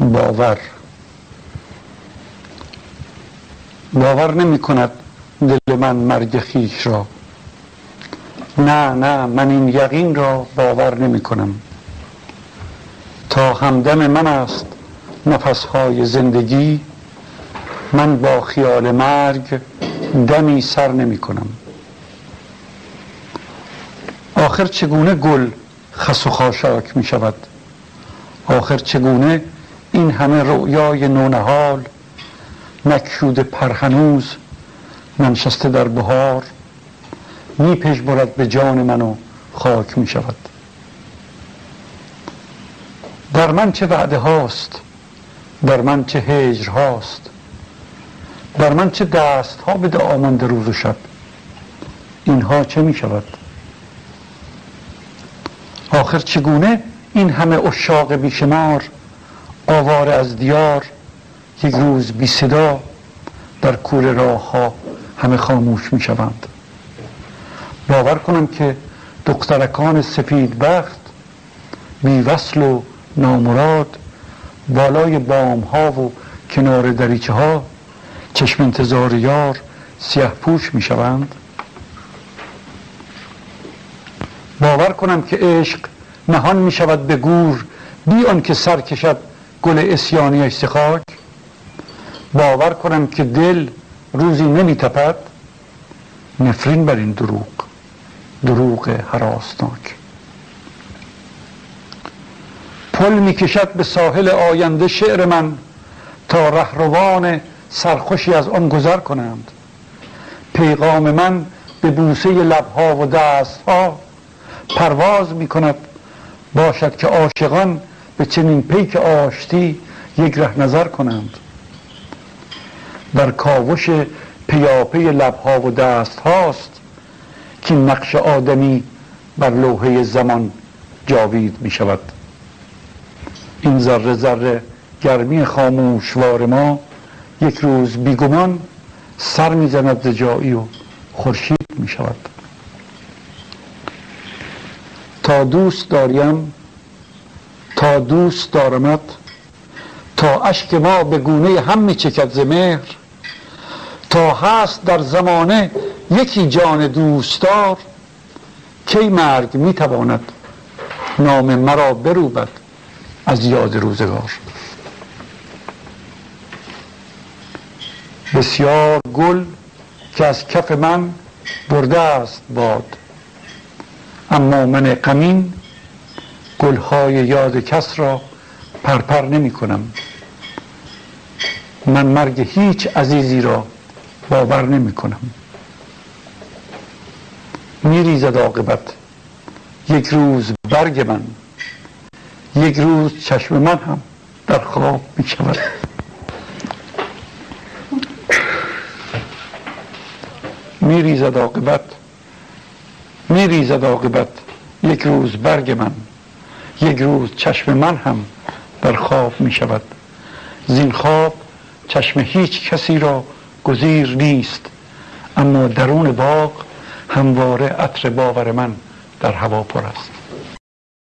باور. باور نمی کند دل من مرگ خیش را. نه نه من این یقین را باور نمی کنم. تا همدم من است نفسهای زندگی من با خیال مرگ دمی سر نمی کنم. آخر چگونه گل خس و خاشاک می شود؟ آخر چگونه این همه رؤیای نونهال نکشود پرهنوز منشسته در بهار می برد به جان من و خاک می شود. در من چه وعده هاست؟ در من چه هجر هاست؟ در من چه دست ها به آمانده روز و شب؟ اینها چه می شود؟ آخر چگونه این همه اشاق بیشمار آوار از دیار یک روز بی صدا در کور راه ها همه خاموش می شوند باور کنم که دخترکان سفید بخت بی وصل و نامراد بالای بام ها و کنار دریچه ها چشم انتظار یار سیه پوش می شوند باور کنم که عشق نهان می شود به گور بی آن که سر کشد گل اسیانی خاک باور کنم که دل روزی نمی تپد. نفرین بر این دروغ. دروغ حراسناک پل می کشد به ساحل آینده شعر من تا رهروان سرخوشی از آن گذر کنند. پیغام من به بوسه لبها و دستها پرواز می کند. باشد که عاشقان به چنین پیک آشتی یک ره نظر کنند. در کاوش پیاپی لبها و دست هاست که نقش آدمی بر لوحه زمان جاوید می شود. این ذره ذره گرمی خاموشوار ما یک روز بیگمان سر می‌زند جایی و خورشید می شود. تا دوست داریم تا دوست دارمت تا اشک ما به گونه هم می چکد مهر تا هست در زمانه یکی جان دوستدار کی مرگ می تواند نام مرا بروبد از یاد روزگار؟ بسیار گل که از کف من برده است باد اما من غمین گلهای یاد کس را پرپر نمی کنم. من مرگ هیچ عزیزی را باور نمی کنم. می ریزد عاقبت. یک روز برگ من. یک روز چشم من هم در خواب می شود. می ریزد عاقبت. می ریزد عاقبت. یک روز برگ من. یک روز چشم من هم در خواب می شود. زین خواب چشم هیچ کسی را گزیر نیست. اما درون باغ همواره عطر باور من در هوا پر است.